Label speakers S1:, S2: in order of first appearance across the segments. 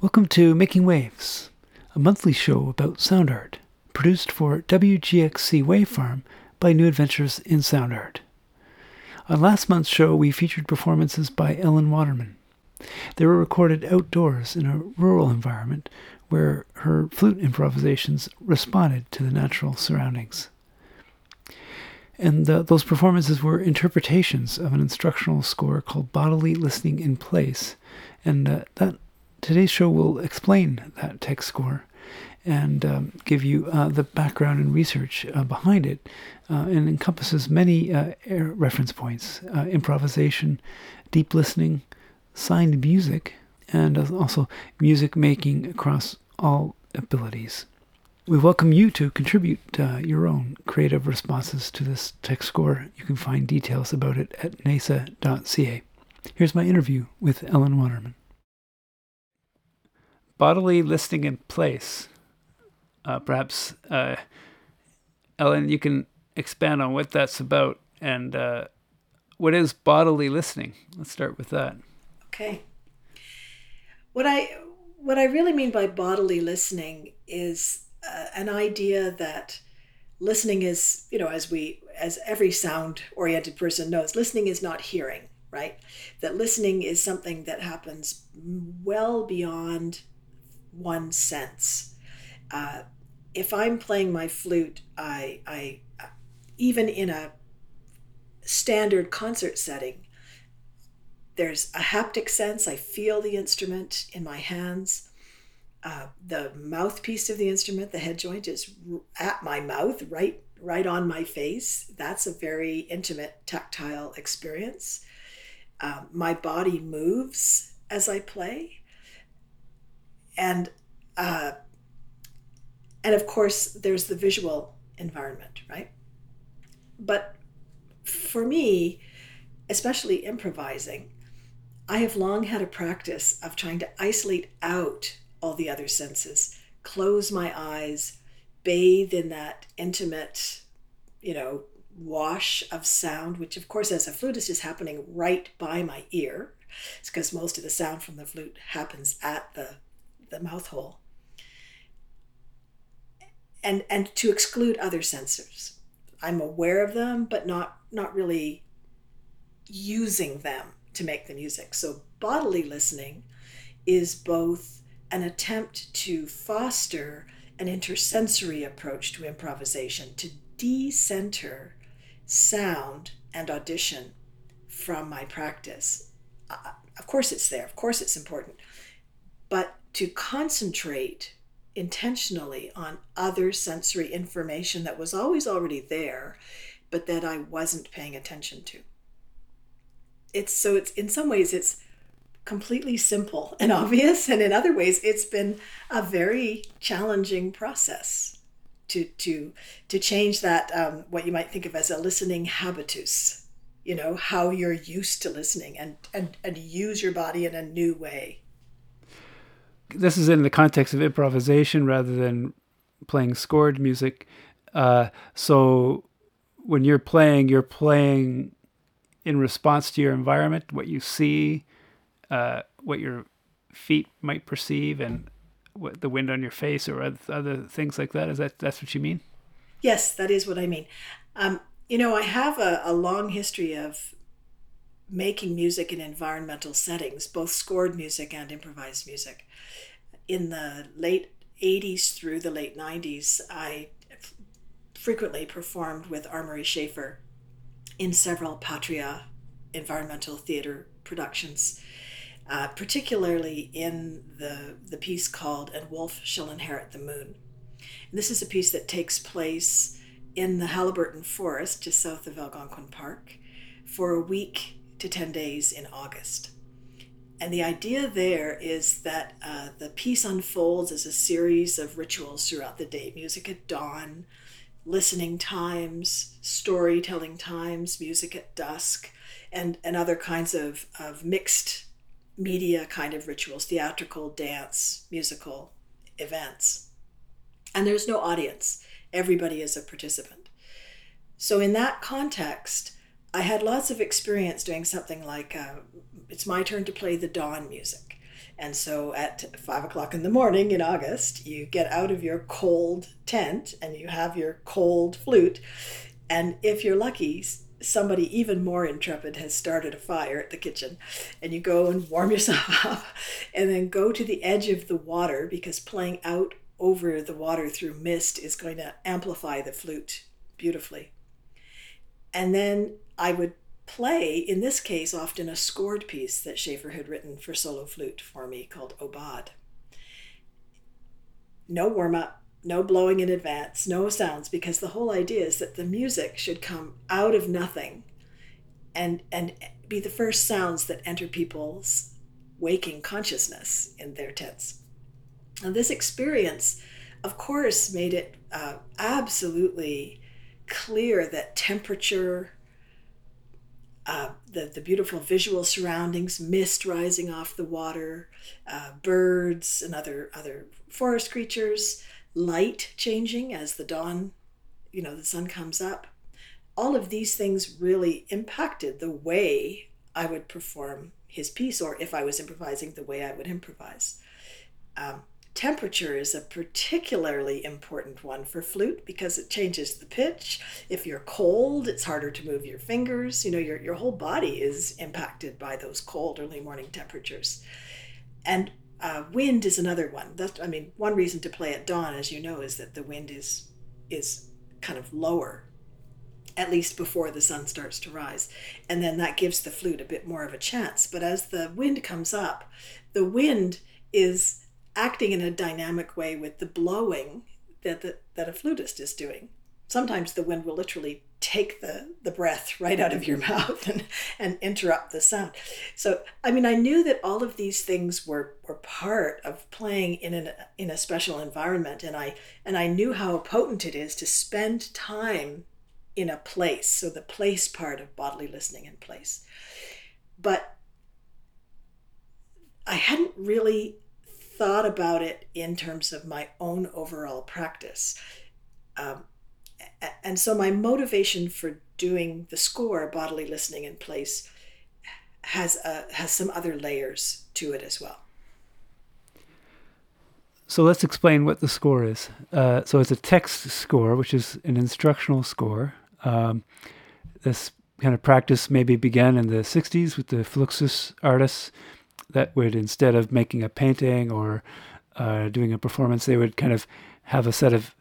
S1: Welcome to Making Waves, a monthly show about sound art, produced for WGXC Wave Farm by New Adventures in Sound Art. On last month's show, we featured performances by Ellen Waterman. They were recorded outdoors in a rural environment where her flute improvisations responded to the natural surroundings. And uh, those performances were interpretations of an instructional score called Bodily Listening in Place. And uh, that today's show will explain that text score and um, give you uh, the background and research uh, behind it. Uh, and encompasses many uh, reference points improvisation, deep listening, signed music, and also music making across all abilities. We welcome you to contribute uh, your own creative responses to this text score. You can find details about it at naisa.ca. Here's my interview with Ellen Waterman. Bodily listening in place. Uh, perhaps, uh, Ellen, you can expand on what that's about and uh, what is bodily listening. Let's start with that.
S2: Okay. What I what I really mean by bodily listening is uh, an idea that listening is, you know, as we as every sound oriented person knows, listening is not hearing, right? That listening is something that happens well beyond one sense. Uh, if I'm playing my flute, I, I, even in a standard concert setting, there's a haptic sense. I feel the instrument in my hands. Uh, the mouthpiece of the instrument, the head joint, is at my mouth, right, right on my face. That's a very intimate, tactile experience. Uh, my body moves as I play, and uh, and of course, there's the visual environment, right? But for me, especially improvising, I have long had a practice of trying to isolate out all the other senses, close my eyes, bathe in that intimate, you know, wash of sound, which of course, as a flutist, is happening right by my ear. It's because most of the sound from the flute happens at the, the mouth hole. And, and to exclude other sensors. I'm aware of them, but not not really using them to make the music. So, bodily listening is both an attempt to foster an intersensory approach to improvisation, to decenter sound and audition from my practice. Uh, of course, it's there, of course, it's important, but to concentrate intentionally on other sensory information that was always already there, but that I wasn't paying attention to. It's so it's in some ways it's completely simple and obvious and in other ways it's been a very challenging process to to to change that um, what you might think of as a listening habitus you know how you're used to listening and and and use your body in a new way
S1: this is in the context of improvisation rather than playing scored music uh, so when you're playing you're playing in response to your environment, what you see, uh, what your feet might perceive, and what the wind on your face or other things like that. Is that that's what you mean?
S2: Yes, that is what I mean. Um, you know, I have a, a long history of making music in environmental settings, both scored music and improvised music. In the late 80s through the late 90s, I frequently performed with R. Murray Schafer in several Patria environmental theater productions, uh, particularly in the, the piece called And Wolf Shall Inherit the Moon. And this is a piece that takes place in the Haliburton Forest just south of Algonquin Park for a week to 10 days in August. And the idea there is that uh, the piece unfolds as a series of rituals throughout the day music at dawn, listening times, storytelling times, music at dusk, and, and other kinds of, of mixed media kind of rituals, theatrical, dance, musical events. And there's no audience, everybody is a participant. So, in that context, I had lots of experience doing something like uh, it's my turn to play the dawn music. And so at five o'clock in the morning in August, you get out of your cold tent and you have your cold flute. And if you're lucky, somebody even more intrepid has started a fire at the kitchen and you go and warm yourself up and then go to the edge of the water because playing out over the water through mist is going to amplify the flute beautifully and then i would play in this case often a scored piece that schafer had written for solo flute for me called aubade no warm up no blowing in advance, no sounds, because the whole idea is that the music should come out of nothing and and be the first sounds that enter people's waking consciousness in their tents. And this experience, of course, made it uh, absolutely clear that temperature, uh, the, the beautiful visual surroundings, mist rising off the water, uh, birds and other, other forest creatures, light changing as the dawn, you know, the sun comes up. All of these things really impacted the way I would perform his piece, or if I was improvising, the way I would improvise. Um, temperature is a particularly important one for flute because it changes the pitch. If you're cold, it's harder to move your fingers. You know, your, your whole body is impacted by those cold early morning temperatures. And uh, wind is another one. That's, I mean, one reason to play at dawn, as you know, is that the wind is is kind of lower, at least before the sun starts to rise, and then that gives the flute a bit more of a chance. But as the wind comes up, the wind is acting in a dynamic way with the blowing that the, that a flutist is doing sometimes the wind will literally take the, the breath right out of your mm-hmm. mouth and, and interrupt the sound. So, I mean, I knew that all of these things were, were part of playing in, an, in a special environment. And I, and I knew how potent it is to spend time in a place. So the place part of bodily listening in place. But I hadn't really thought about it in terms of my own overall practice. Um, and so my motivation for doing the score bodily listening in place has uh, has some other layers to it as well.
S1: So let's explain what the score is. Uh, so it's a text score which is an instructional score. Um, this kind of practice maybe began in the 60s with the fluxus artists that would instead of making a painting or uh, doing a performance they would kind of have a set of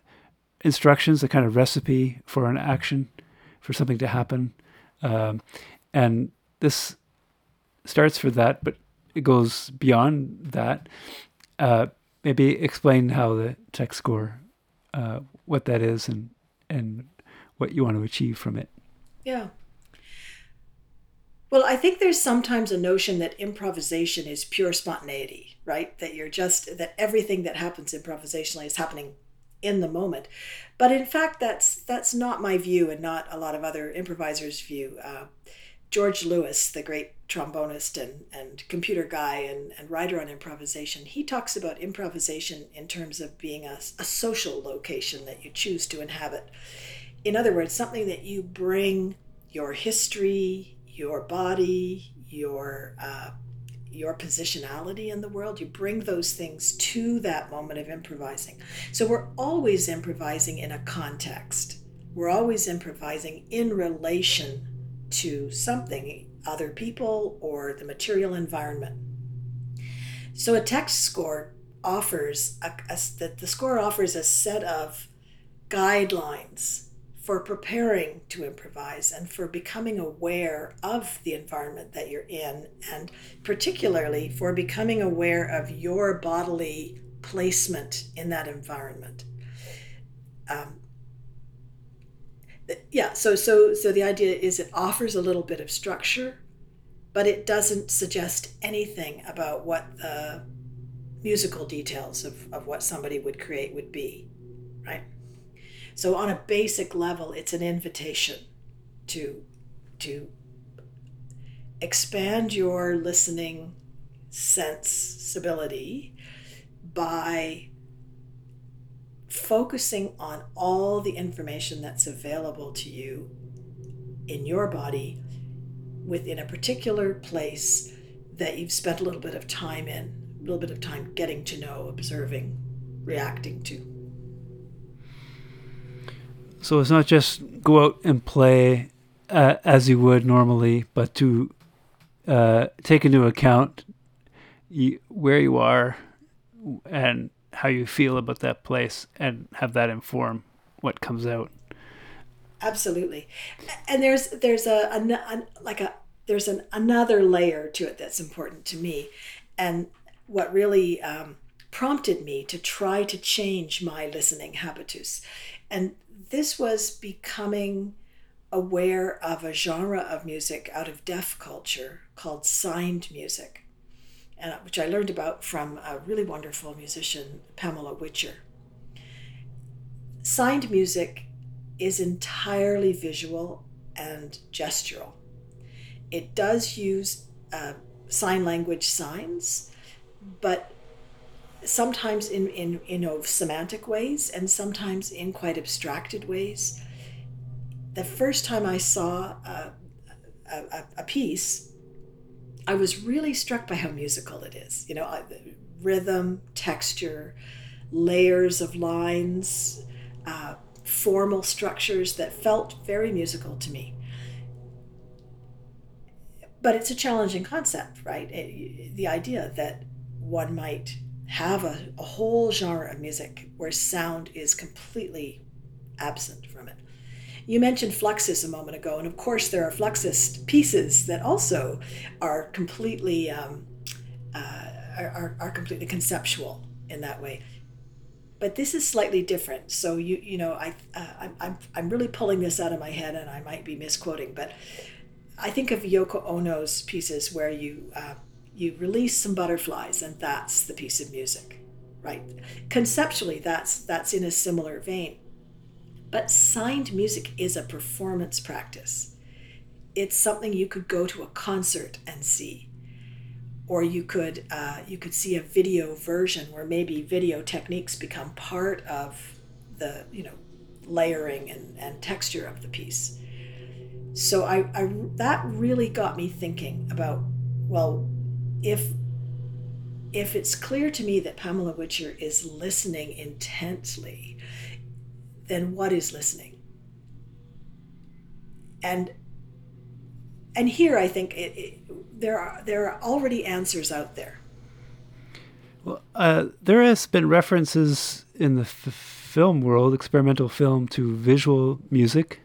S1: instructions, a kind of recipe for an action, for something to happen. Um, and this starts for that, but it goes beyond that. Uh, maybe explain how the text score, uh, what that is, and and what you want to achieve from it.
S2: Yeah. Well, I think there's sometimes a notion that improvisation is pure spontaneity, right? That you're just that everything that happens improvisationally is happening in the moment. But in fact, that's that's not my view, and not a lot of other improvisers' view. Uh, George Lewis, the great trombonist and, and computer guy and, and writer on improvisation, he talks about improvisation in terms of being a, a social location that you choose to inhabit. In other words, something that you bring your history, your body, your uh, your positionality in the world. You bring those things to that moment of improvising. So we're always improvising in a context. We're always improvising in relation to something, other people, or the material environment. So a text score offers a, a, the score offers a set of guidelines for preparing to improvise and for becoming aware of the environment that you're in, and particularly for becoming aware of your bodily placement in that environment. Um, yeah, so so so the idea is it offers a little bit of structure, but it doesn't suggest anything about what the musical details of, of what somebody would create would be, right? So on a basic level, it's an invitation to to expand your listening sensibility by focusing on all the information that's available to you in your body within a particular place that you've spent a little bit of time in a little bit of time getting to know, observing, reacting to.
S1: So it's not just go out and play uh, as you would normally, but to uh, take into account where you are and how you feel about that place and have that inform what comes out.
S2: Absolutely, and there's there's a, a, a like a there's an another layer to it that's important to me, and what really um, prompted me to try to change my listening habitus, and this was becoming aware of a genre of music out of deaf culture called signed music, and which I learned about from a really wonderful musician, Pamela Witcher. Signed music is entirely visual and gestural. It does use uh, sign language signs, but sometimes in, in you know semantic ways and sometimes in quite abstracted ways. The first time I saw a, a, a piece, I was really struck by how musical it is. You know, rhythm, texture, layers of lines, uh, formal structures that felt very musical to me. But it's a challenging concept, right? It, the idea that one might have a, a whole genre of music where sound is completely absent from it. You mentioned Fluxus a moment ago, and of course, there are Fluxus pieces that also are completely um, uh, are, are completely conceptual in that way but this is slightly different. So you you know I uh, I'm I'm really pulling this out of my head, and I might be misquoting, but I think of Yoko Ono's pieces where you uh, you release some butterflies, and that's the piece of music, right? Conceptually, that's that's in a similar vein. But signed music is a performance practice. It's something you could go to a concert and see or you could uh, you could see a video version where maybe video techniques become part of the you know layering and, and texture of the piece so I, I that really got me thinking about well if if it's clear to me that pamela witcher is listening intently then what is listening and and here I think it, it, there are there are already answers out there.
S1: Well, uh, there has been references in the f- film world, experimental film, to visual music,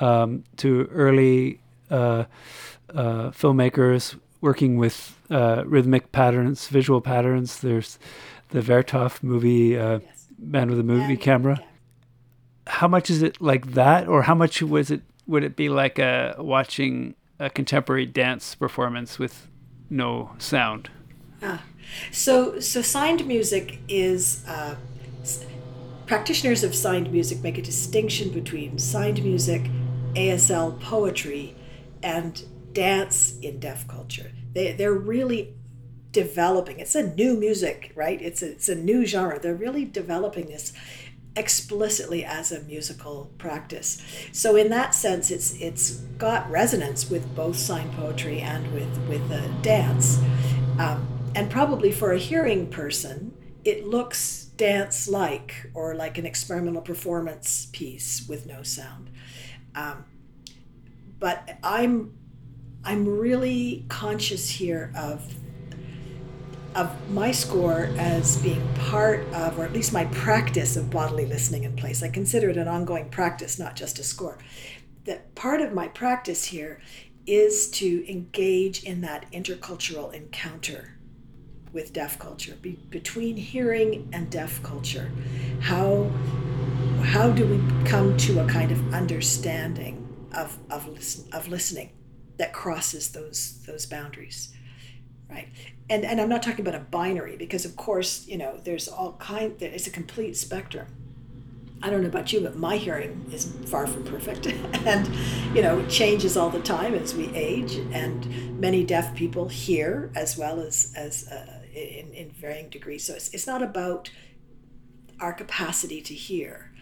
S1: um, to early uh, uh, filmmakers working with uh, rhythmic patterns, visual patterns. There's the Vertov movie, uh, yes. Man with a Movie Camera. How much is it like that, or how much was it? Would it be like uh, watching a contemporary dance performance with no sound.
S2: Ah. So, so signed music is uh, practitioners of signed music make a distinction between signed music, ASL poetry, and dance in deaf culture. They, they're really developing. It's a new music, right? It's a, it's a new genre. They're really developing this explicitly as a musical practice. So in that sense, it's it's got resonance with both sign poetry and with with the dance, um, and probably for a hearing person, it looks dance like or like an experimental performance piece with no sound. Um, but I'm I'm really conscious here of of my score as being part of, or at least my practice of bodily listening in place. I consider it an ongoing practice, not just a score. That part of my practice here is to engage in that intercultural encounter with deaf culture, be, between hearing and deaf culture. How, how do we come to a kind of understanding of, of, listen, of listening that crosses those, those boundaries? Right and and I'm not talking about a binary because of course you know there's all kind it's a complete spectrum. I don't know about you, but my hearing is far from perfect, and you know it changes all the time as we age. And many deaf people hear as well as as uh, in in varying degrees. So it's it's not about our capacity to hear;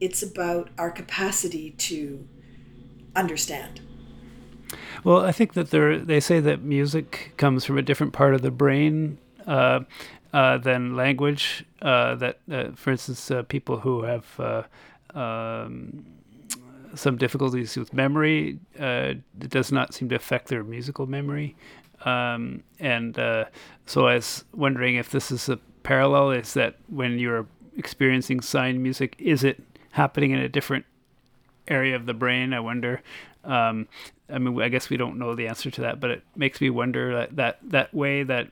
S2: it's about our capacity to understand
S1: well, I think that they say that music comes from a different part of the brain uh, uh, than language. Uh, that, uh, for instance, uh, people who have uh, um, some difficulties with memory, it does not seem to affect their musical memory. Um, and so I was wondering if this is a parallel. Is that when you're experiencing sign music, is it happening in a different area of the brain? I wonder. Um, I mean, I guess we don't know the answer to that, but it makes me wonder that that, that way that,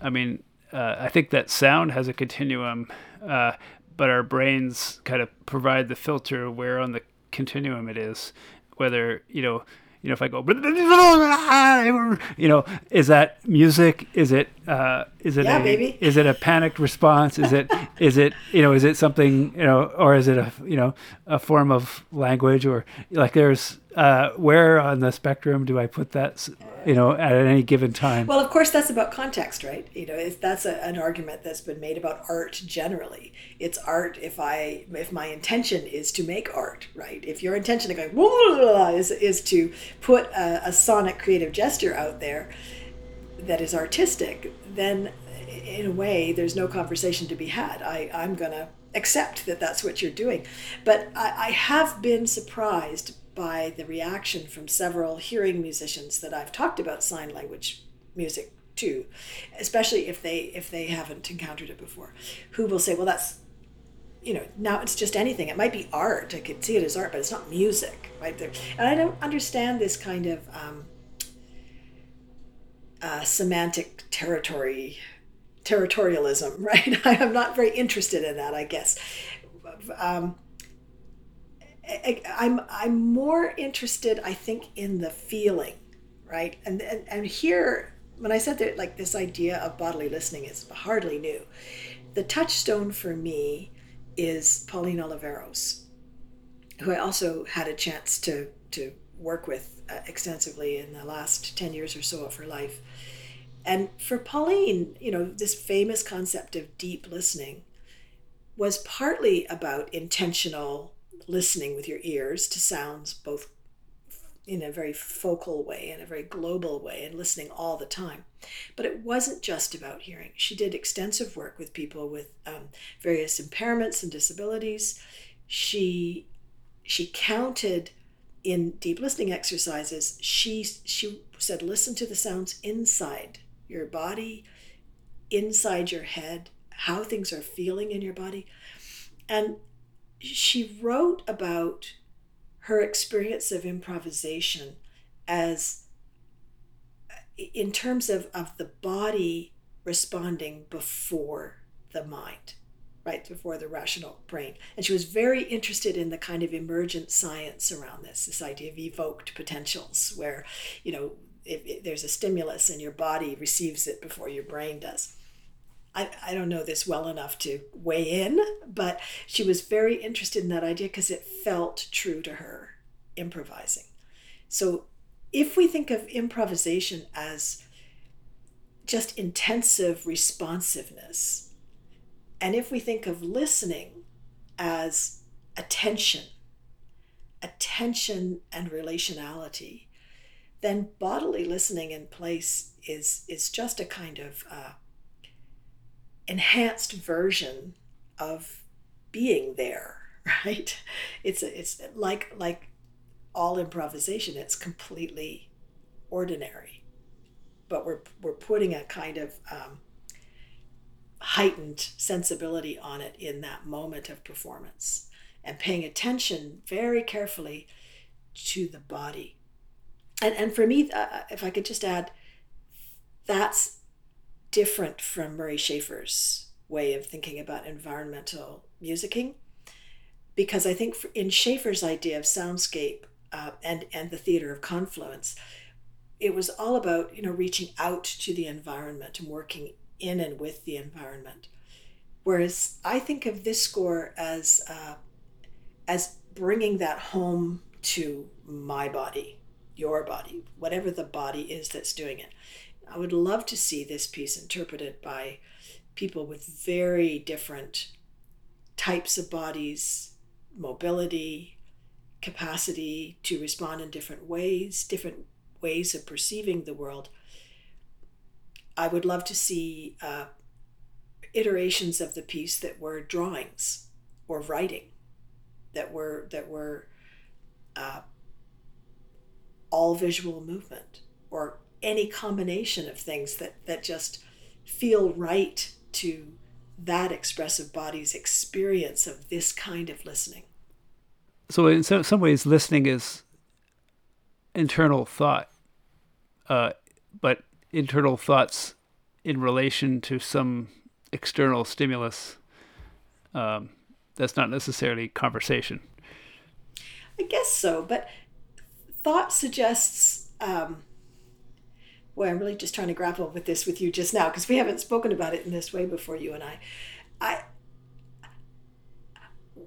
S1: I mean, uh, I think that sound has a continuum, uh, but our brains kind of provide the filter where on the continuum it is, whether you know you know, if I go, you know, is that music? Is it, uh, is it,
S2: yeah,
S1: a,
S2: baby.
S1: is it a panicked response? Is it, is it, you know, is it something, you know, or is it a, you know, a form of language or like there's, uh, where on the spectrum do I put that, you know, at any given time?
S2: Well, of course, that's about context, right? You know, that's a, an argument that's been made about art generally. It's art if I if my intention is to make art, right? If your intention of going is is to put a, a sonic creative gesture out there that is artistic, then in a way, there's no conversation to be had. I, I'm going to accept that that's what you're doing. But I, I have been surprised by the reaction from several hearing musicians that I've talked about sign language music to, especially if they if they haven't encountered it before, who will say, "Well, that's." You know, now it's just anything. It might be art. I could see it as art, but it's not music, right there. And I don't understand this kind of um, uh, semantic territory territorialism, right? I'm not very interested in that, I guess. Um, I'm I'm more interested, I think, in the feeling, right? And and, and here, when I said that, like this idea of bodily listening is hardly new. The touchstone for me is Pauline Oliveros, who I also had a chance to to work with uh, extensively in the last ten years or so of her life. And for Pauline, you know, this famous concept of deep listening was partly about intentional listening with your ears to sounds both in a very focal way and a very global way and listening all the time. But it wasn't just about hearing. She did extensive work with people with um, various impairments and disabilities. She she counted in deep listening exercises. She she said, listen to the sounds inside your body, inside your head, how things are feeling in your body, and she wrote about her experience of improvisation as in terms of, of the body responding before the mind right before the rational brain. And she was very interested in the kind of emergent science around this this idea of evoked potentials where you know if, if there's a stimulus and your body receives it before your brain does I, I don't know this well enough to weigh in, but she was very interested in that idea because it felt true to her improvising. So if we think of improvisation as just intensive responsiveness, and if we think of listening as attention, attention and relationality, then bodily listening in place is is just a kind of uh, enhanced version of being there right? It's it's like like all improvisation it's completely ordinary. But we're we're putting a kind of um, heightened sensibility on it in that moment of performance and paying attention very carefully to the body. And and for me uh, if i could just add that's different from Murray Schafer's way of thinking about environmental musicking because I think in Schafer's idea of soundscape uh, and and the theater of confluence, it was all about you know reaching out to the environment and working in and with the environment. Whereas I think of this score as uh, as bringing that home to my body, your body, whatever the body is that's doing it. I would love to see this piece interpreted by people with very different types of bodies, mobility, capacity to respond in different ways, different ways of perceiving the world. I would love to see uh, iterations of the piece that were drawings or writing that were that were uh, all visual movement or any combination of things that that just feel right to that expressive body's experience of this kind of listening.
S1: So in some, some ways, listening is internal thought, uh, but internal thoughts in relation to some external stimulus. Um, that's not necessarily conversation.
S2: I guess so, but thought suggests. Um, well, I'm really just trying to grapple with this with you just now because we haven't spoken about it in this way before, you and I. I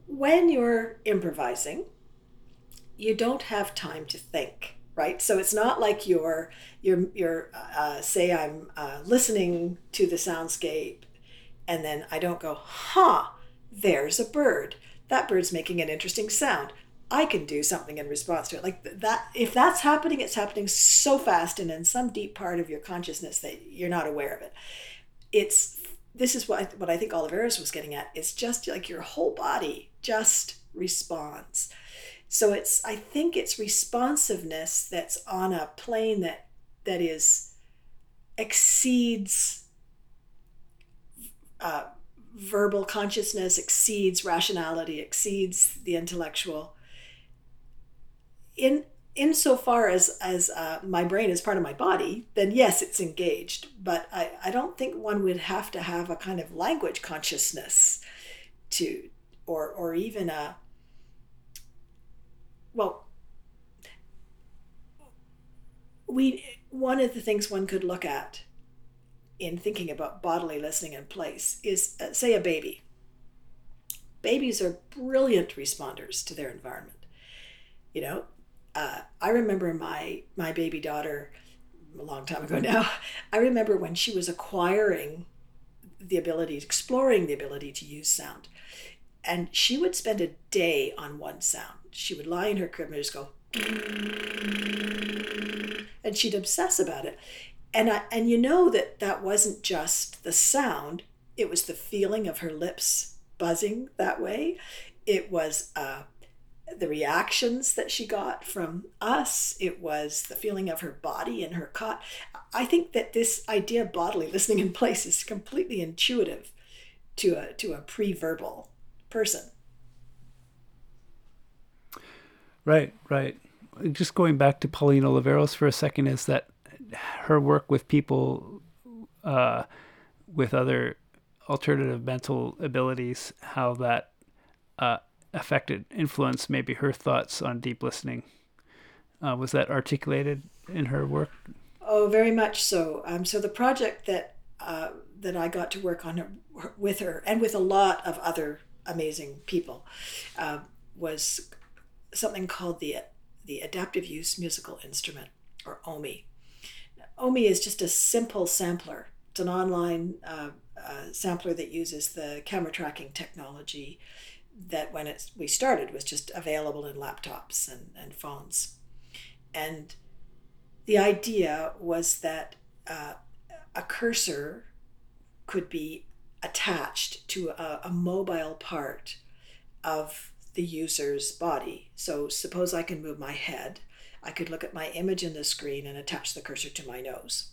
S2: when you're improvising, you don't have time to think, right? So it's not like you're you're you're uh, say I'm uh, listening to the soundscape, and then I don't go, huh, there's a bird. That bird's making an interesting sound. I can do something in response to it. Like that, if that's happening, it's happening so fast and in some deep part of your consciousness that you're not aware of it. It's this is what I, what I think Oliveros was getting at. It's just like your whole body just responds. So it's I think it's responsiveness that's on a plane that that is exceeds uh, verbal consciousness, exceeds rationality, exceeds the intellectual in insofar as as uh, my brain is part of my body, then yes, it's engaged. But I, I don't think one would have to have a kind of language consciousness to, or or even a. Well, we one of the things one could look at in thinking about bodily listening in place is uh, say a baby. Babies are brilliant responders to their environment. You know, uh, I remember my my baby daughter a long time ago now. I remember when she was acquiring the ability, exploring the ability to use sound, and she would spend a day on one sound. She would lie in her crib and just go, and she'd obsess about it. And I, and you know that that wasn't just the sound; it was the feeling of her lips buzzing that way. It was uh, the reactions that she got from us. It was the feeling of her body in her cot. I think that this idea of bodily listening in place is completely intuitive to a to a pre-verbal person.
S1: Right, right. Just going back to Pauline Oliveros for a second, is that her work with people uh, with other alternative mental abilities, how that uh, affected, influenced maybe her thoughts on deep listening. Uh, was that articulated in her work?
S2: Oh, very much so. Um, so the project that uh, that I got to work on her, with her and with a lot of other amazing people uh, was something called the the Adaptive Use Musical Instrument, or AUMI. AUMI is just a simple sampler. It's an online uh, uh, sampler that uses the camera tracking technology that when it, we started was just available in laptops and, and phones. And the idea was that uh, a cursor could be attached to a, a mobile part of the user's body. So suppose I can move my head, I could look at my image in the screen and attach the cursor to my nose.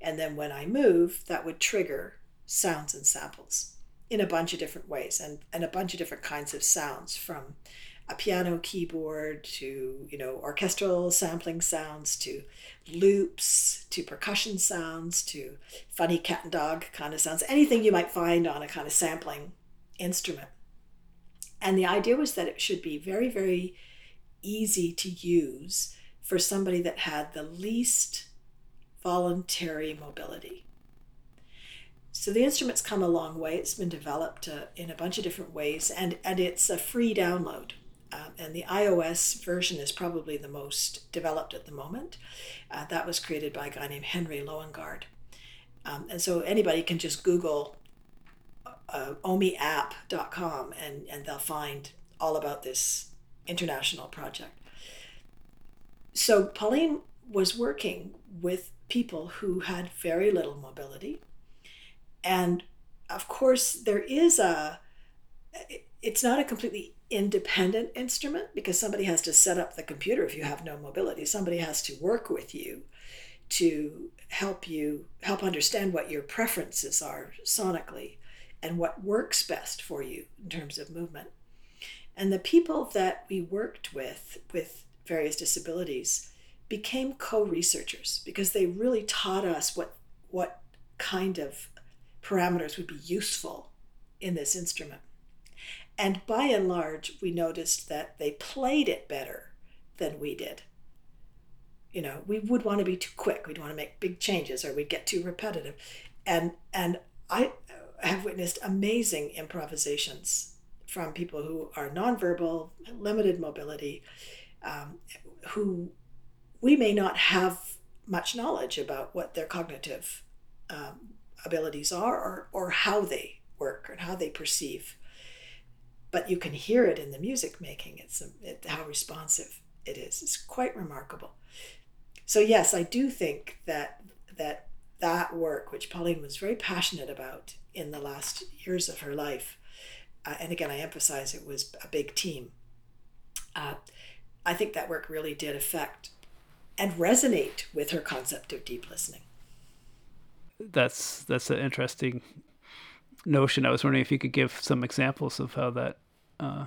S2: And then when I move, that would trigger sounds and samples in a bunch of different ways and, and a bunch of different kinds of sounds from a piano keyboard to you know orchestral sampling sounds to loops to percussion sounds to funny cat and dog kind of sounds anything you might find on a kind of sampling instrument. And the idea was that it should be very very easy to use for somebody that had the least voluntary mobility so the instrument's come a long way. It's been developed uh, in a bunch of different ways, and, and it's a free download. Uh, and the iOS version is probably the most developed at the moment. Uh, that was created by a guy named Henry Lowengard. Um, and so anybody can just Google uh, aumiapp.com and, and they'll find all about this international project. So Pauline was working with people who had very little mobility. And of course, there is a, it's not a completely independent instrument because somebody has to set up the computer if you have no mobility. Somebody has to work with you to help you help understand what your preferences are sonically and what works best for you in terms of movement. And the people that we worked with with various disabilities became co-researchers because they really taught us what what kind of parameters would be useful in this instrument. And by and large, we noticed that they played it better than we did. You know, we would want to be too quick. We'd want to make big changes, or we'd get too repetitive. And and I have witnessed amazing improvisations from people who are nonverbal, limited mobility, um, who we may not have much knowledge about what their cognitive um, abilities are or, or how they work and how they perceive. But you can hear it in the music making. It's a, it, how responsive it is. It's quite remarkable. So yes, I do think that that that work, which Pauline was very passionate about in the last years of her life, uh, and again, I emphasize it was a big team. Uh, I think that work really did affect and resonate with her concept of deep listening.
S1: That's that's an interesting notion. I was wondering if you could give some examples of how that uh,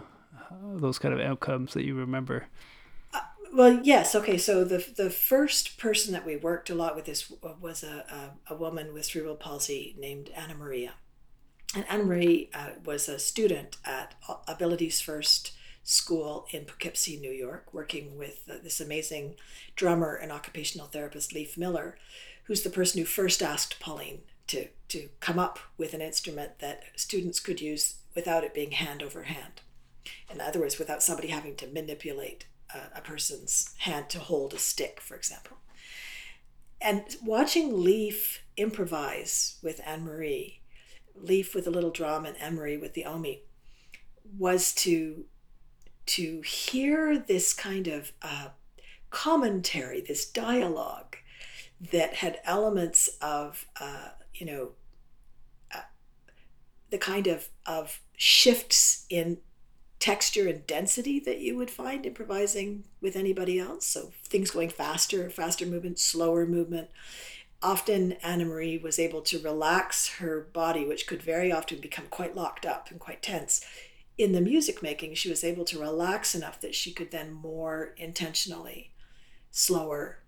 S1: those kind of outcomes that you remember.
S2: Uh, well, yes. Okay, so the the first person that we worked a lot with this was a a, a woman with cerebral palsy named Anna Maria, and Anna Maria uh, was a student at Abilities First School in Poughkeepsie, New York, working with uh, this amazing drummer and occupational therapist Leaf Miller, who's the person who first asked Pauline to to come up with an instrument that students could use without it being hand over hand. In other words, without somebody having to manipulate a, a person's hand to hold a stick, for example. And watching Leaf improvise with Anne Marie Leaf with a little drum and Emery with the Aumi, was to to hear this kind of uh, commentary, this dialogue that had elements of uh, you know uh, the kind of of shifts in texture and density that you would find improvising with anybody else. So things going faster, faster movement, slower movement, often Anna Marie was able to relax her body, which could very often become quite locked up and quite tense. In the music making, she was able to relax enough that she could then more intentionally, slower,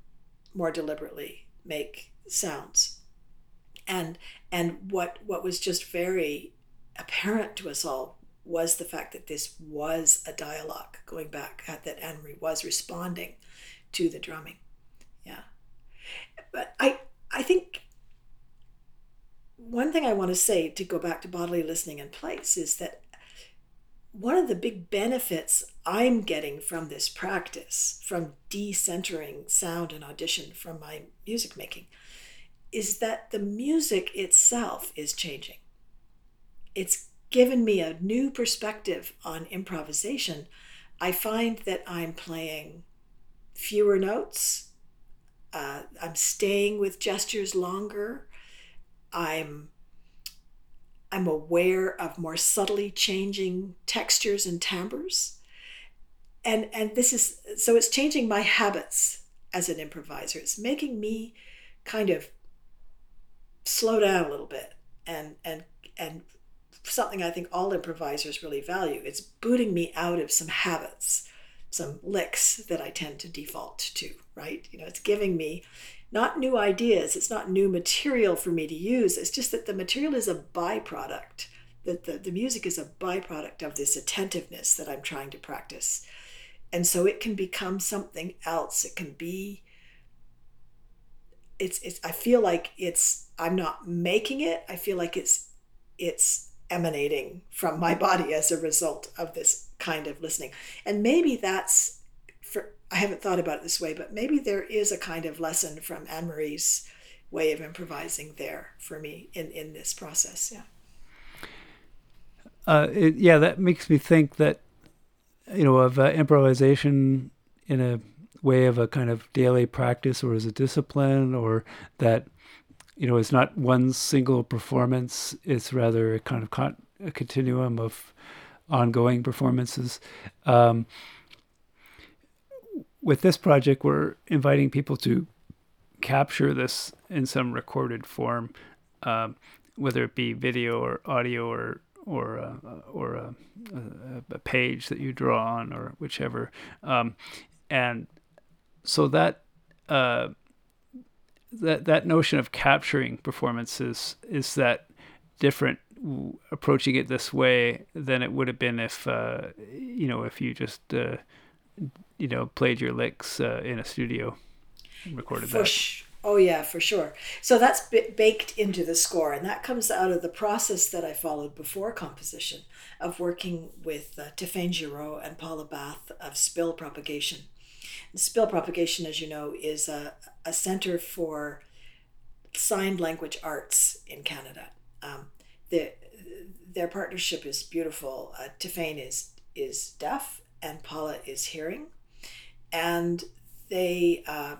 S2: more deliberately make sounds. And and what what was just very apparent to us all was the fact that this was a dialogue going back that Anne Marie was responding to the drumming. Yeah. But I I think one thing I want to say to go back to bodily listening in place is that one of the big benefits I'm getting from this practice, from decentering sound and audition from my music making, is that the music itself is changing. It's given me a new perspective on improvisation. I find that I'm playing fewer notes uh, I'm staying with gestures longer. I'm I'm aware of more subtly changing textures and timbres. And and this is so it's changing my habits as an improviser. It's making me kind of slow down a little bit and and and something I think all improvisers really value. It's booting me out of some habits some licks that I tend to default to, right? You know, it's giving me not new ideas, it's not new material for me to use. It's just that the material is a byproduct, that the, the music is a byproduct of this attentiveness that I'm trying to practice. And so it can become something else. It can be it's it's I feel like it's I'm not making it. I feel like it's it's emanating from my body as a result of this kind of listening. And maybe that's I haven't thought about it this way, but maybe there is a kind of lesson from Anne Marie's way of improvising there for me in, in this process. Yeah.
S1: Uh, it, yeah, that makes me think that, you know, of uh, improvisation in a way of a kind of daily practice or as a discipline or that you know it's not one single performance it's rather a kind of con- a continuum of ongoing performances um, with this project we're inviting people to capture this in some recorded form um, whether it be video or audio or or a, or a, a, page that you draw on or whichever. Um, and so that uh, that that notion of capturing performances is that different approaching it this way than it would have been if uh, you know if you just uh, you know played your licks uh, in a studio and recorded
S2: For
S1: that.
S2: sh- oh yeah, for sure. So that's b- baked into the score, and that comes out of the process that I followed before composition of working with uh, Tiffaine Giraud and Paula Bath of Spill Propagation. And Spill Propagation, as you know, is a, a center for signed language arts in Canada. Um, the, their partnership is beautiful. Uh, Tiffaine is is deaf and Paula is hearing, and they uh,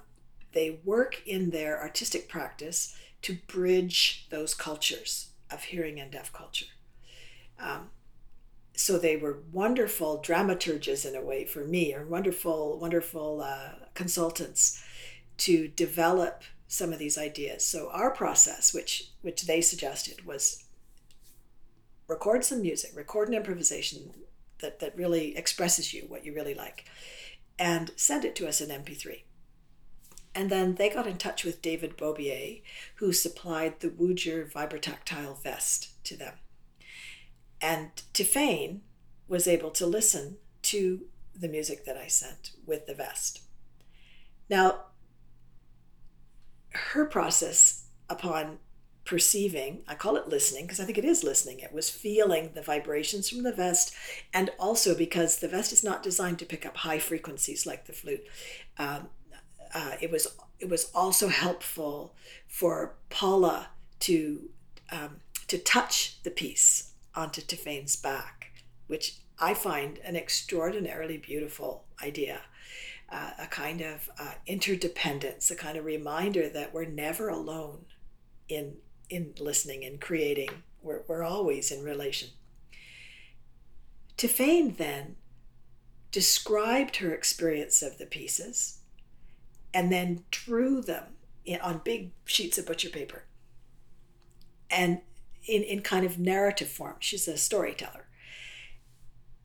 S2: they work in their artistic practice to bridge those cultures of hearing and deaf culture. Um, so they were wonderful dramaturges in a way for me, or wonderful, wonderful uh, consultants to develop some of these ideas. So our process, which which they suggested, was record some music, record an improvisation that, that really expresses you what you really like, and send it to us in MP3. And then they got in touch with David Bobier, who supplied the Woojer vibrotactile vest to them. And Tiffaine was able to listen to the music that I sent with the vest. Now, her process upon perceiving, I call it listening because I think it is listening, it was feeling the vibrations from the vest, and also because the vest is not designed to pick up high frequencies like the flute. Um, uh, it was it was also helpful for Paula to um, to touch the piece onto Tiffaine's back, which I find an extraordinarily beautiful idea. Uh, a kind of uh, interdependence, a kind of reminder that we're never alone in in listening and creating. We're, we're always in relation. Tiffaine then described her experience of the pieces and then drew them in, on big sheets of butcher paper and in, in kind of narrative form. She's a storyteller.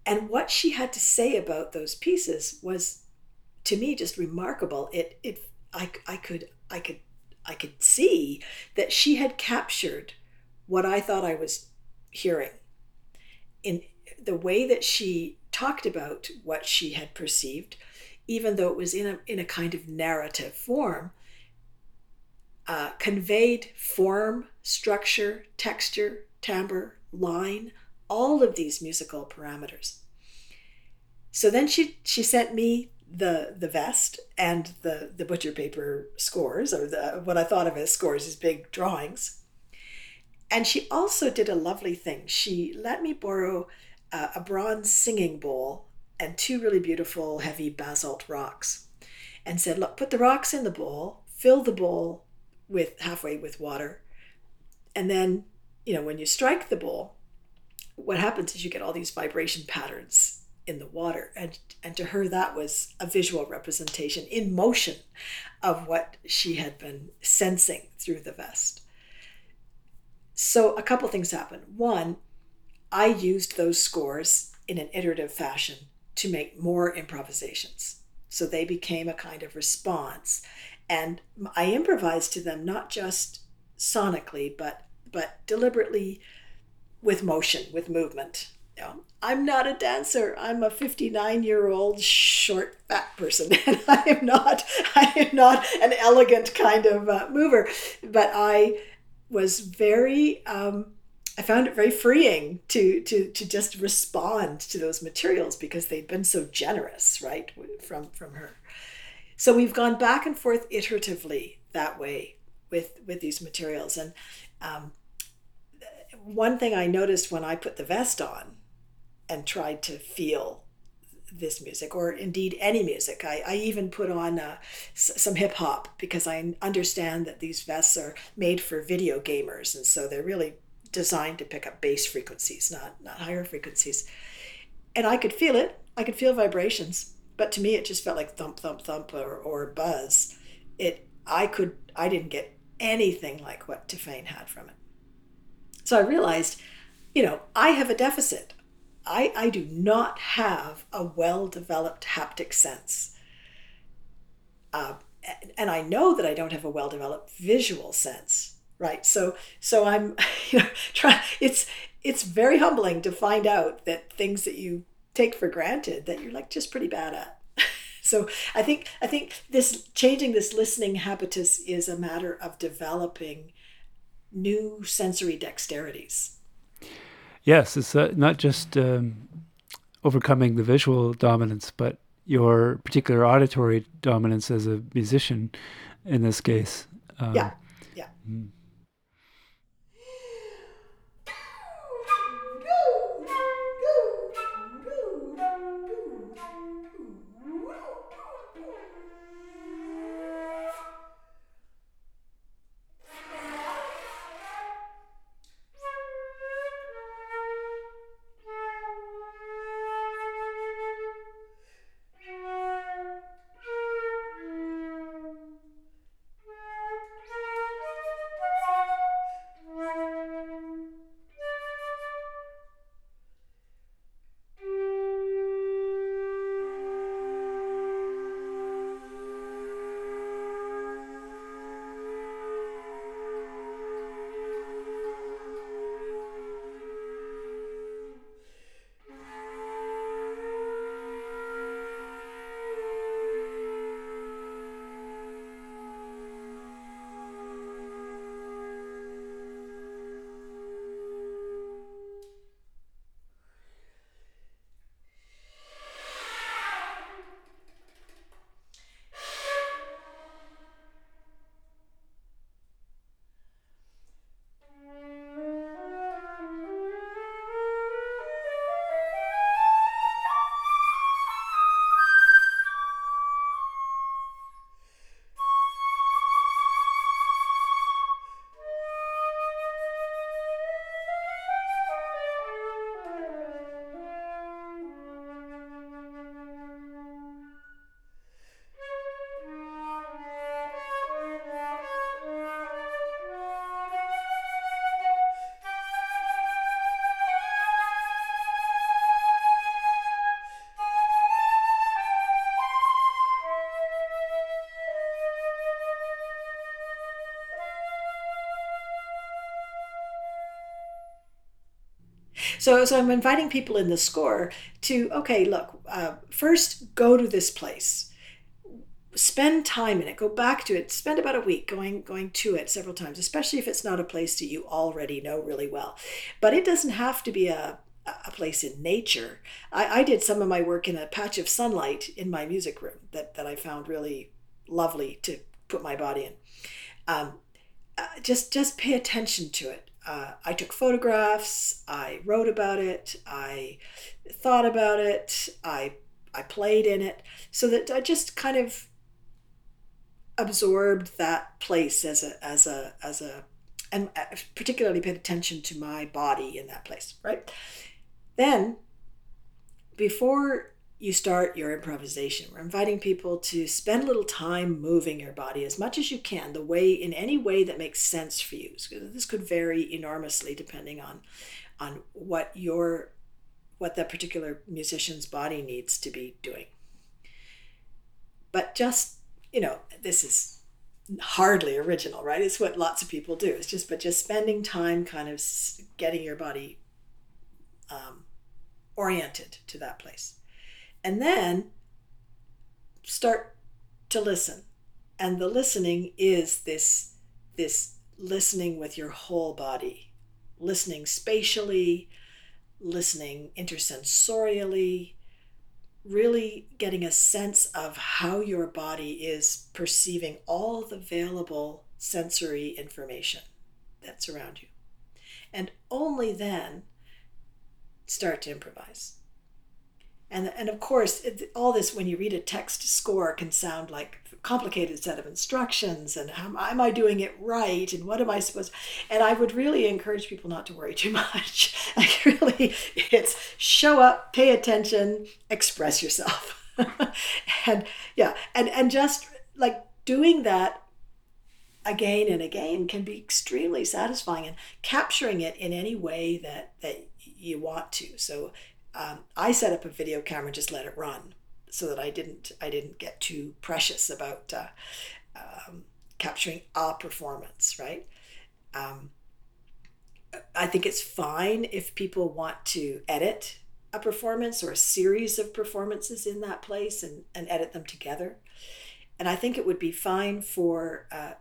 S2: And what she had to say about those pieces was to me just remarkable. It it I, I could I could I could see that she had captured what I thought I was hearing in the way that she talked about what she had perceived, even though it was in a, in a kind of narrative form, uh, conveyed form, structure, texture, timbre, line, all of these musical parameters. So then she, she sent me the the vest and the the butcher paper scores or the what I thought of as scores is big drawings. And she also did a lovely thing. She let me borrow uh, a bronze singing bowl and two really beautiful heavy basalt rocks, and said, "Look, put the rocks in the bowl, fill the bowl with halfway with water, and then you know when you strike the bowl, what happens is you get all these vibration patterns in the water. And and to her that was a visual representation in motion of what she had been sensing through the vest. So a couple things happened. One i used those scores in an iterative fashion to make more improvisations. So they became a kind of response. And i improvised to them not just sonically but but deliberately with motion with movement know, I'm not a dancer. I'm a 59 year old short fat person, and I am not. I am not an elegant kind of uh, mover. But I was very. Um, I found it very freeing to to to just respond to those materials because they'd been so generous, right, from from her. So we've gone back and forth iteratively that way with with these materials, and um, one thing I noticed when I put the vest on and tried to feel this music, or indeed any music. I, I even put on uh, s- some hip hop because I understand that these vests are made for video gamers, and so they're really designed to pick up bass frequencies, not not higher frequencies. And I could feel it. I could feel vibrations, but to me, it just felt like thump, thump, thump, or, or buzz. It I could I didn't get anything like what Tiffaine had from it. So I realized, you know, I have a deficit. I, I do not have a well developed haptic sense. Uh, and I know that I don't have a well developed visual sense, right? So so I'm you know try it's it's very humbling to find out that things that you take for granted that you're like just pretty bad at. so I think I think this changing this listening habitus is a matter of developing new sensory dexterities.
S1: Yes, it's uh, not just um, overcoming the visual dominance, but your particular auditory dominance as a musician in this case.
S2: Um, yeah, yeah. Mm. So, so I'm inviting people in the score to okay, look, uh, first go to this place, spend time in it, go back to it, spend about a week going going to it several times, especially if it's not a place that you already know really well. But it doesn't have to be a a place in nature. I, I did some of my work in a patch of sunlight in my music room that, that I found really lovely to put my body in. Um, uh, just just pay attention to it uh, I took photographs, I wrote about it, I thought about it, I I played in it, so that I just kind of absorbed that place as a as a as a and particularly paid attention to my body in that place, right? Then before you start your improvisation. We're inviting people to spend a little time moving your body as much as you can, the way in any way that makes sense for you. So this could vary enormously depending on on what your what that particular musician's body needs to be doing. But just, you know, this is hardly original, right? It's what lots of people do. It's just but just spending time kind of getting your body um, oriented to that place and then start to listen. And the listening is this this listening with your whole body listening spatially listening intersensorially really getting a sense of how your body is perceiving all the available sensory information that's around you. And only then start to improvise And, and of course, it, all this, when you read a text score, can sound like a complicated set of instructions and how am I doing it right and what am I supposed And I would really encourage people not to worry too much. like, really, it's show up, pay attention, express yourself. and yeah, and, and just like doing that again and again can be extremely satisfying and capturing it in any way that that you want to so um, i set up a video camera and just let it run so that i didn't i didn't get too precious about uh, um, capturing a performance right? Um, i think it's fine if people want to edit a performance or a series of performances in that place and, and edit them together. And I think it would be fine for uh,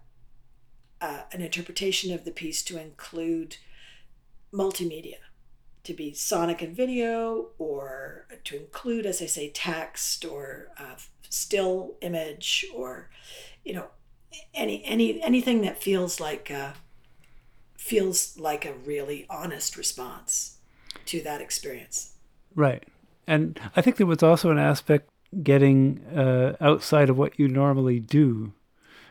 S2: uh, an interpretation of the piece to include multimedia, to be sonic and video, or to include, as I say, text or uh, still image, or you know, any any anything that feels like uh, feels like a really honest response to that experience.
S1: Right, and I think there was also an aspect getting uh, outside of what you normally do.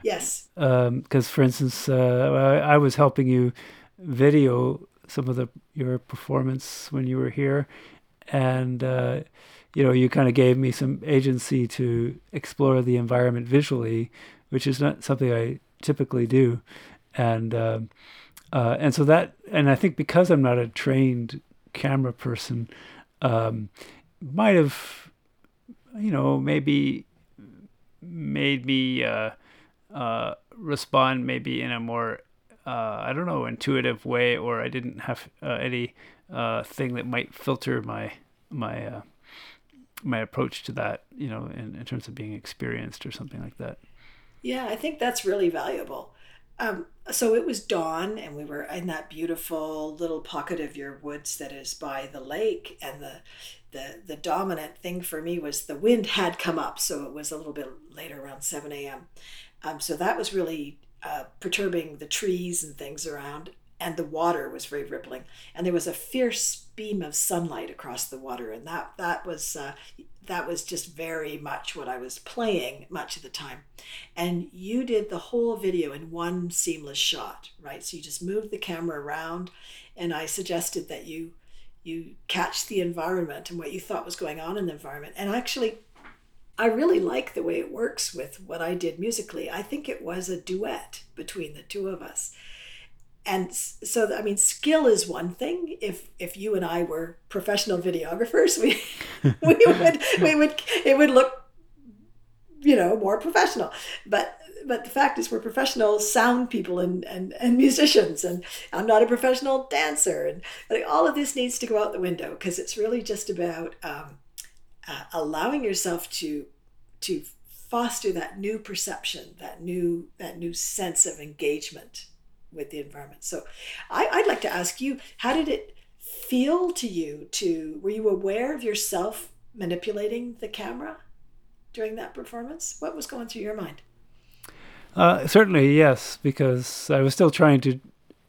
S2: Yes.
S1: Because, um, for instance, uh, I, I, was helping you video some of the your performance when you were here, and uh, you know you kind of gave me some agency to explore the environment visually, which is not something I typically do, and um, uh, and so that and I think because I'm not a trained camera person, um, might have you know, maybe made me uh, uh, respond maybe in a more uh, I don't know intuitive way, or I didn't have uh, any uh, thing that might filter my my uh, my approach to that, you know, in, in terms of being experienced or something like that.
S2: Yeah, I think that's really valuable. Um, so it was dawn, and we were in that beautiful little pocket of your woods that is by the lake, and the the the dominant thing for me was the wind had come up, so it was a little bit later, around seven a.m. Um, so that was really uh, perturbing the trees and things around, and the water was very rippling, and there was a fierce beam of sunlight across the water, and that that was uh, that was just very much what I was playing much of the time. And you did the whole video in one seamless shot, right? So you just moved the camera around, and I suggested that you you catch the environment and what you thought was going on in the environment. And actually, I really like the way it works with what I did musically. I think it was a duet between the two of us. And so, I mean, skill is one thing. If if you and I were professional videographers, we we would we would it would look, you know, more professional. But but the fact is we're professional sound people and, and, and musicians and i'm not a professional dancer and like, all of this needs to go out the window because it's really just about um, uh, allowing yourself to to foster that new perception that new that new sense of engagement with the environment. So I, i'd like to ask you how did it feel to you to were you aware of yourself manipulating the camera during that performance? What was going through your mind?
S1: Uh, certainly, yes, because I was still trying to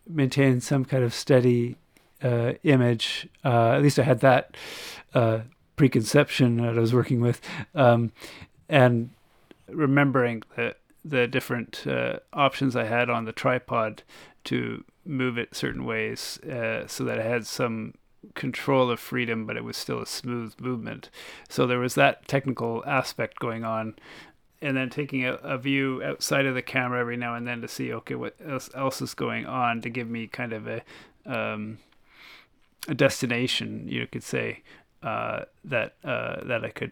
S1: maintain some kind of steady uh, image. Uh, at least I had that uh, preconception that I was working with, um, and remembering the the different uh, options I had on the tripod to move it certain ways, uh, so that I had some control of freedom, but it was still a smooth movement. So there was that technical aspect going on and then taking a, a, view outside of the camera every now and then to see okay what else, else is going on to give me kind of a um, a destination you could say uh, that uh, that I could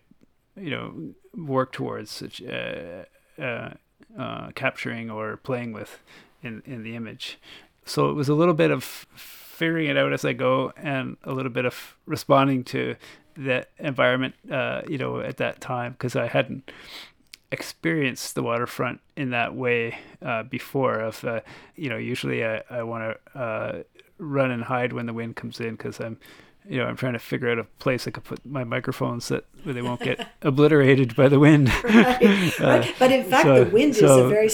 S1: you know work towards uh, uh, uh, capturing or playing with in in the image so it was a little bit of figuring it out as I go and a little bit of responding to that environment you know at that time because I hadn't experienced the waterfront in that way uh, before. Of uh, you know, usually I, I want to uh, run and hide when the wind comes in because I'm, you know, I'm trying to figure out a place I could put my microphones that where they won't get obliterated by the wind.
S2: right. Uh, but in fact, so, the wind so, is a very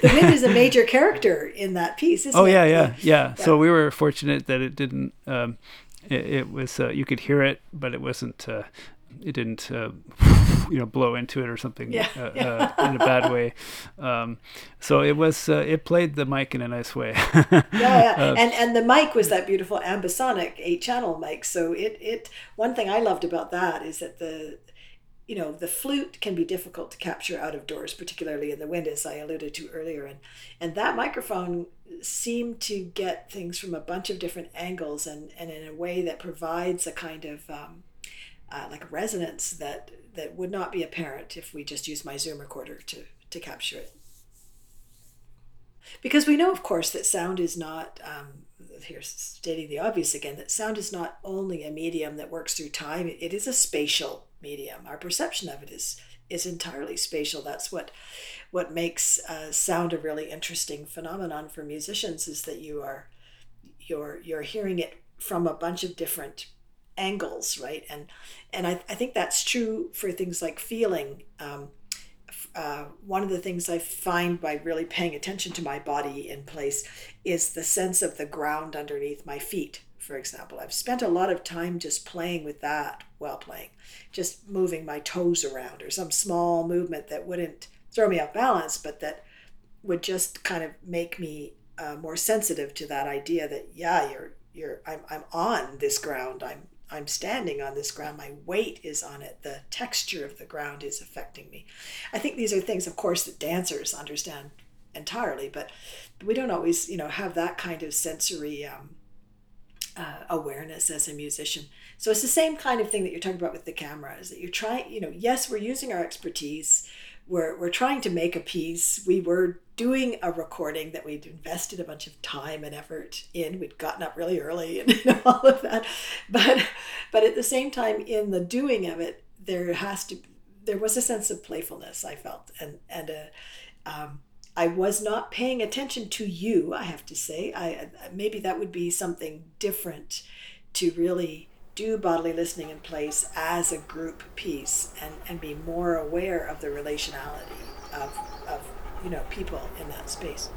S2: the wind is a major character in that piece.
S1: oh
S2: yeah,
S1: yeah, yeah, yeah, So we were fortunate that it didn't. Um, it, it, was uh, you could hear it, but it wasn't. Uh, it didn't uh, you know blow into it or something
S2: Yeah,
S1: uh,
S2: yeah.
S1: Uh, in a bad way. Um, so it was uh, it played the mic in a nice way.
S2: yeah, yeah.
S1: Uh,
S2: and and the mic was that beautiful ambisonic eight channel mic. So it it one thing I loved about that is that the you know the flute can be difficult to capture out of doors, particularly in the wind, as I alluded to earlier, and and that microphone seemed to get things from a bunch of different angles and and in a way that provides a kind of um, uh, like resonance that that would not be apparent if we just used my Zoom recorder to to capture it. Because we know of course that sound is not um, here's stating the obvious again that sound is not only a medium that works through time it is a spatial medium. Our perception of it is is entirely spatial. That's what what makes uh, sound a really interesting phenomenon for musicians is that you are you're you're hearing it from a bunch of different angles right and and i, I think that's true for things like feeling um, uh, one of the things I find by really paying attention to my body in place is the sense of the ground underneath my feet, for example. I've spent a lot of time just playing with that while playing, just moving my toes around or some small movement that wouldn't throw me off balance, but that would just kind of make me uh, more sensitive to that idea that, yeah, you're, you're, I'm, I'm on this ground. I'm, I'm standing on this ground. My weight is on it. The texture of the ground is affecting me. I think these are things, of course, that dancers understand entirely, but we don't always, you know, have that kind of sensory um, uh, awareness as a musician. So it's the same kind of thing that you're talking about with the camera. Is that you're trying, you know, yes, we're using our expertise. We're we're trying to make a piece. We were doing a recording that we'd invested a bunch of time and effort in. We'd gotten up really early and know, all of that, but but at the same time, in the doing of it, there has to there was a sense of playfulness I felt, and and a, um, I was not paying attention to you. I have to say, I maybe that would be something different to really do bodily listening in place as a group piece and, and be more aware of the relationality of you know people in that space.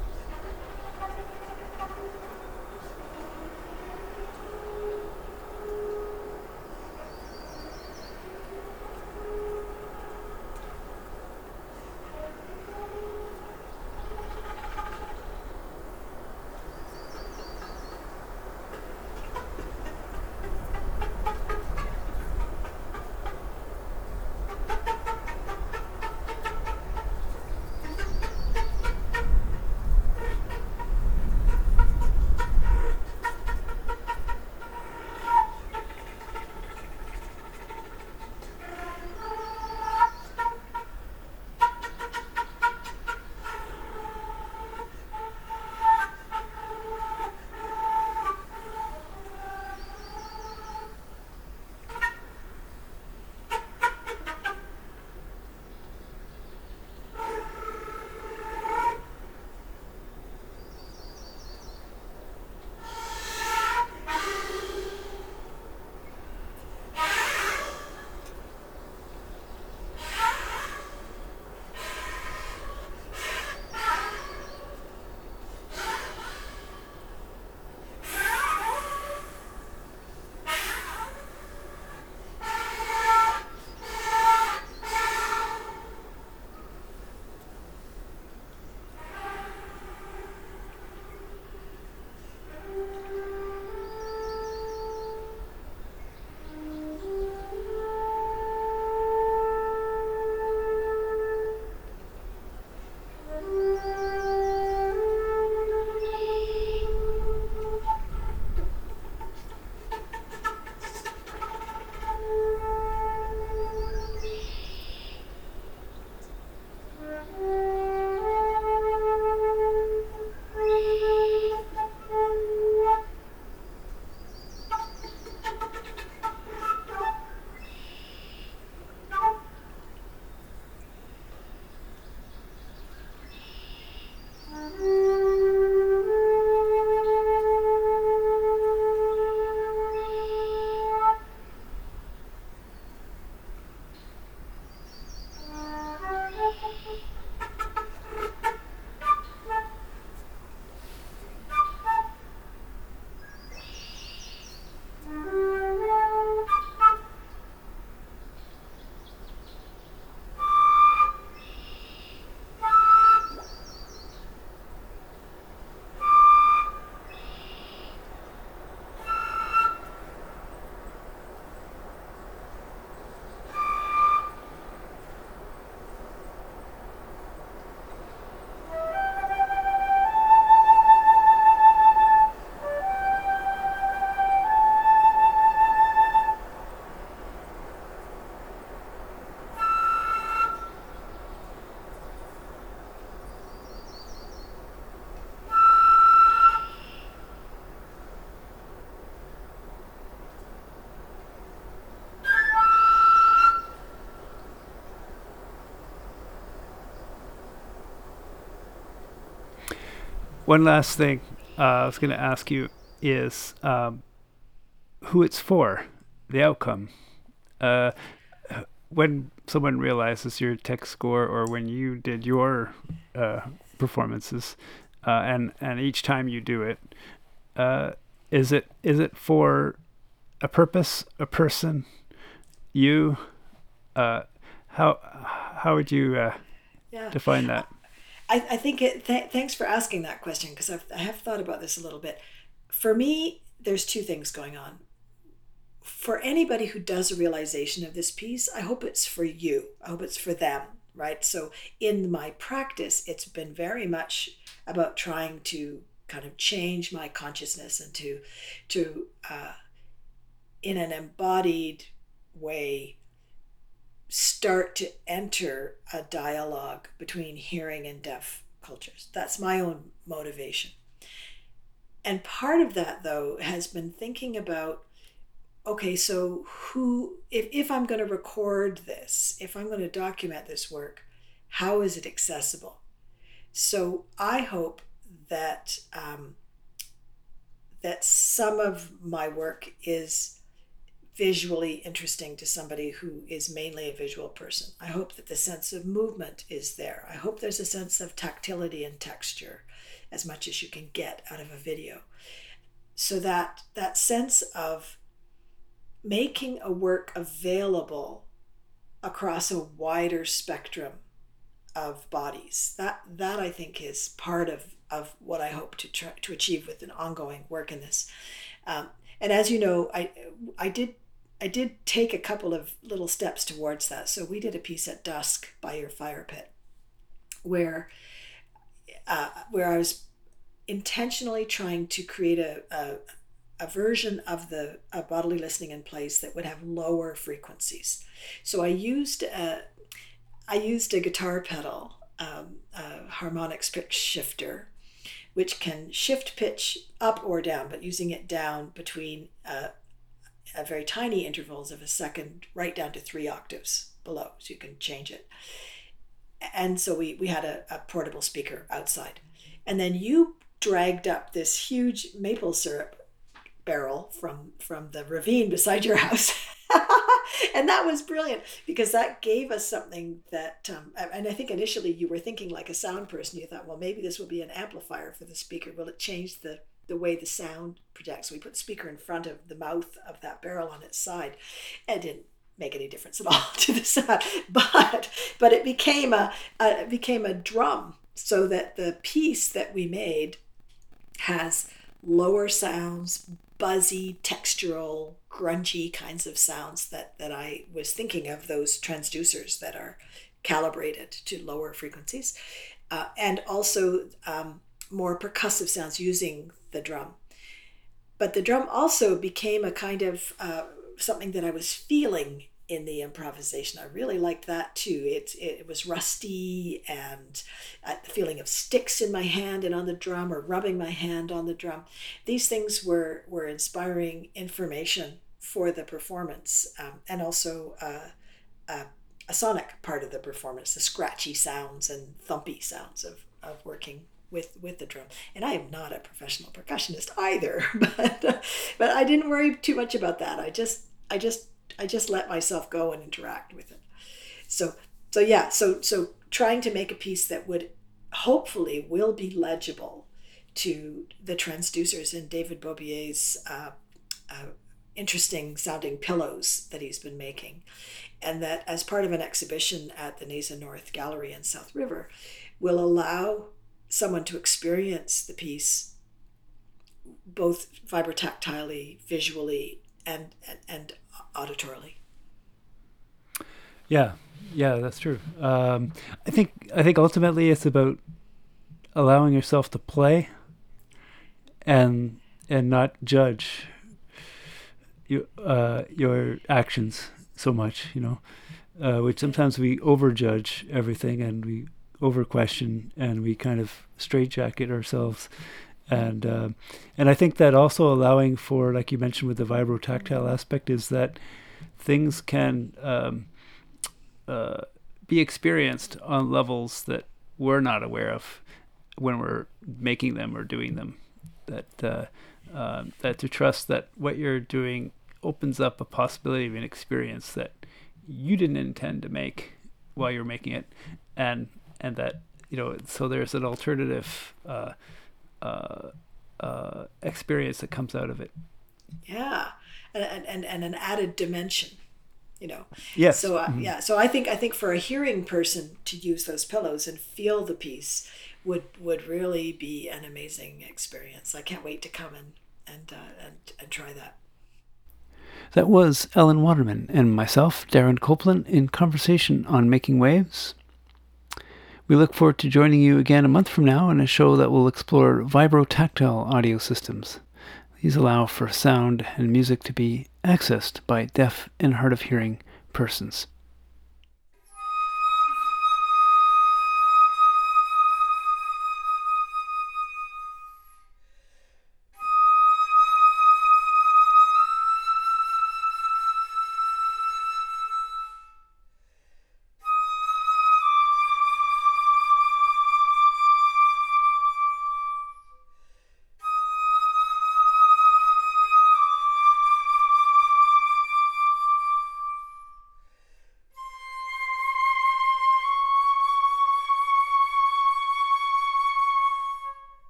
S1: One last thing uh, I was going to ask you is um, who it's for, the outcome. Uh, when someone realizes your text score or when you did your uh, performances, uh, and and each time you do it, uh, is it is it for a purpose, a person, you? Uh, how how would you uh, yeah. define that?
S2: I, I think it. Th- thanks for asking that question because I've thought about this a little bit. For me, there's two things going on. For anybody who does a realization of this piece, I hope it's for you. I hope it's for them, right? So in my practice, it's been very much about trying to kind of change my consciousness and to to uh, in an embodied way start to enter a dialogue between hearing and deaf cultures. That's my own motivation. And part of that, though, has been thinking about okay, so who, if, if I'm going to record this, if I'm going to document this work, how is it accessible? So I hope that um, that some of my work is visually interesting to somebody who is mainly a visual person. I hope that the sense of movement is there. I hope there's a sense of tactility and texture as much as you can get out of a video. So that that sense of making a work available across a wider spectrum of bodies. That that I think is part of of what I hope to try to achieve with an ongoing work in this. Um, and as you know, I I did I did take a couple of little steps towards that. So we did a piece at dusk by your fire pit, where uh, where I was intentionally trying to create a, a, a version of the bodily listening in place that would have lower frequencies. So I used a, I used a guitar pedal, um, a harmonics pitch shifter, which can shift pitch up or down, but using it down between uh, at very tiny intervals of a second, right down to three octaves below, so you can change it. And so we, we had a, a portable speaker outside. And then you dragged up this huge maple syrup barrel from from the ravine beside your house and that was brilliant because that gave us something that um, and i think initially you were thinking like a sound person you thought well maybe this will be an amplifier for the speaker will it change the the way the sound projects. We put the speaker in front of the mouth of that barrel on its side. It didn't make any difference at all to the sound, but but it became a, a it became a drum so that the piece that we made has lower sounds, buzzy, textural, grungy kinds of sounds that that I was thinking of those transducers that are calibrated to lower frequencies, uh, and also um, more percussive sounds using the drum. But the drum also became a kind of uh, something that I was feeling in the improvisation. I really liked that too. It, it was rusty and uh, the feeling of sticks in my hand and on the drum or rubbing my hand on the drum. These things were, were inspiring information for the performance um, and also uh, uh, a sonic part of the performance, the scratchy sounds and thumpy sounds of, of working with with the drum. And I am not a professional percussionist either, but but I didn't worry too much about that. I just I just I just let myself go and interact with it. So so yeah, so so trying to make a piece that would hopefully will be legible to the transducers in David Bobier's uh, uh, interesting sounding pillows that he's been making. And that as part of an exhibition at the NAISA North Gallery in South River will allow someone to experience the piece both vibrotactilely, visually, and, and, and auditorily.
S1: Yeah, yeah, that's true. Um, I think I think ultimately it's about allowing yourself to play and and not judge you, uh, your actions so much. You know, uh, which sometimes we overjudge everything and we over question and we kind of straitjacket ourselves and uh, and I think that also allowing for like you mentioned with the vibrotactile aspect is that things can um, uh, be experienced on levels that we're not aware of when we're making them or doing them. That uh, uh, that to trust that what you're doing opens up a possibility of an experience that you didn't intend to make while you're making it, and and that you know so there's an alternative uh, uh, uh, experience that comes out of it.
S2: Yeah, and and and an added dimension you know?
S1: Yes.
S2: So uh,
S1: mm-hmm.
S2: yeah. So i think i think for a hearing person to use those pillows and feel the piece would would really be an amazing experience. I can't wait to come and and uh, and, and try that.
S1: That was ellen waterman and myself darren copeland in conversation on making waves we look forward to joining you again a month from now in a show that will explore vibrotactile audio systems these allow for sound and music to be accessed by deaf and hard of hearing persons.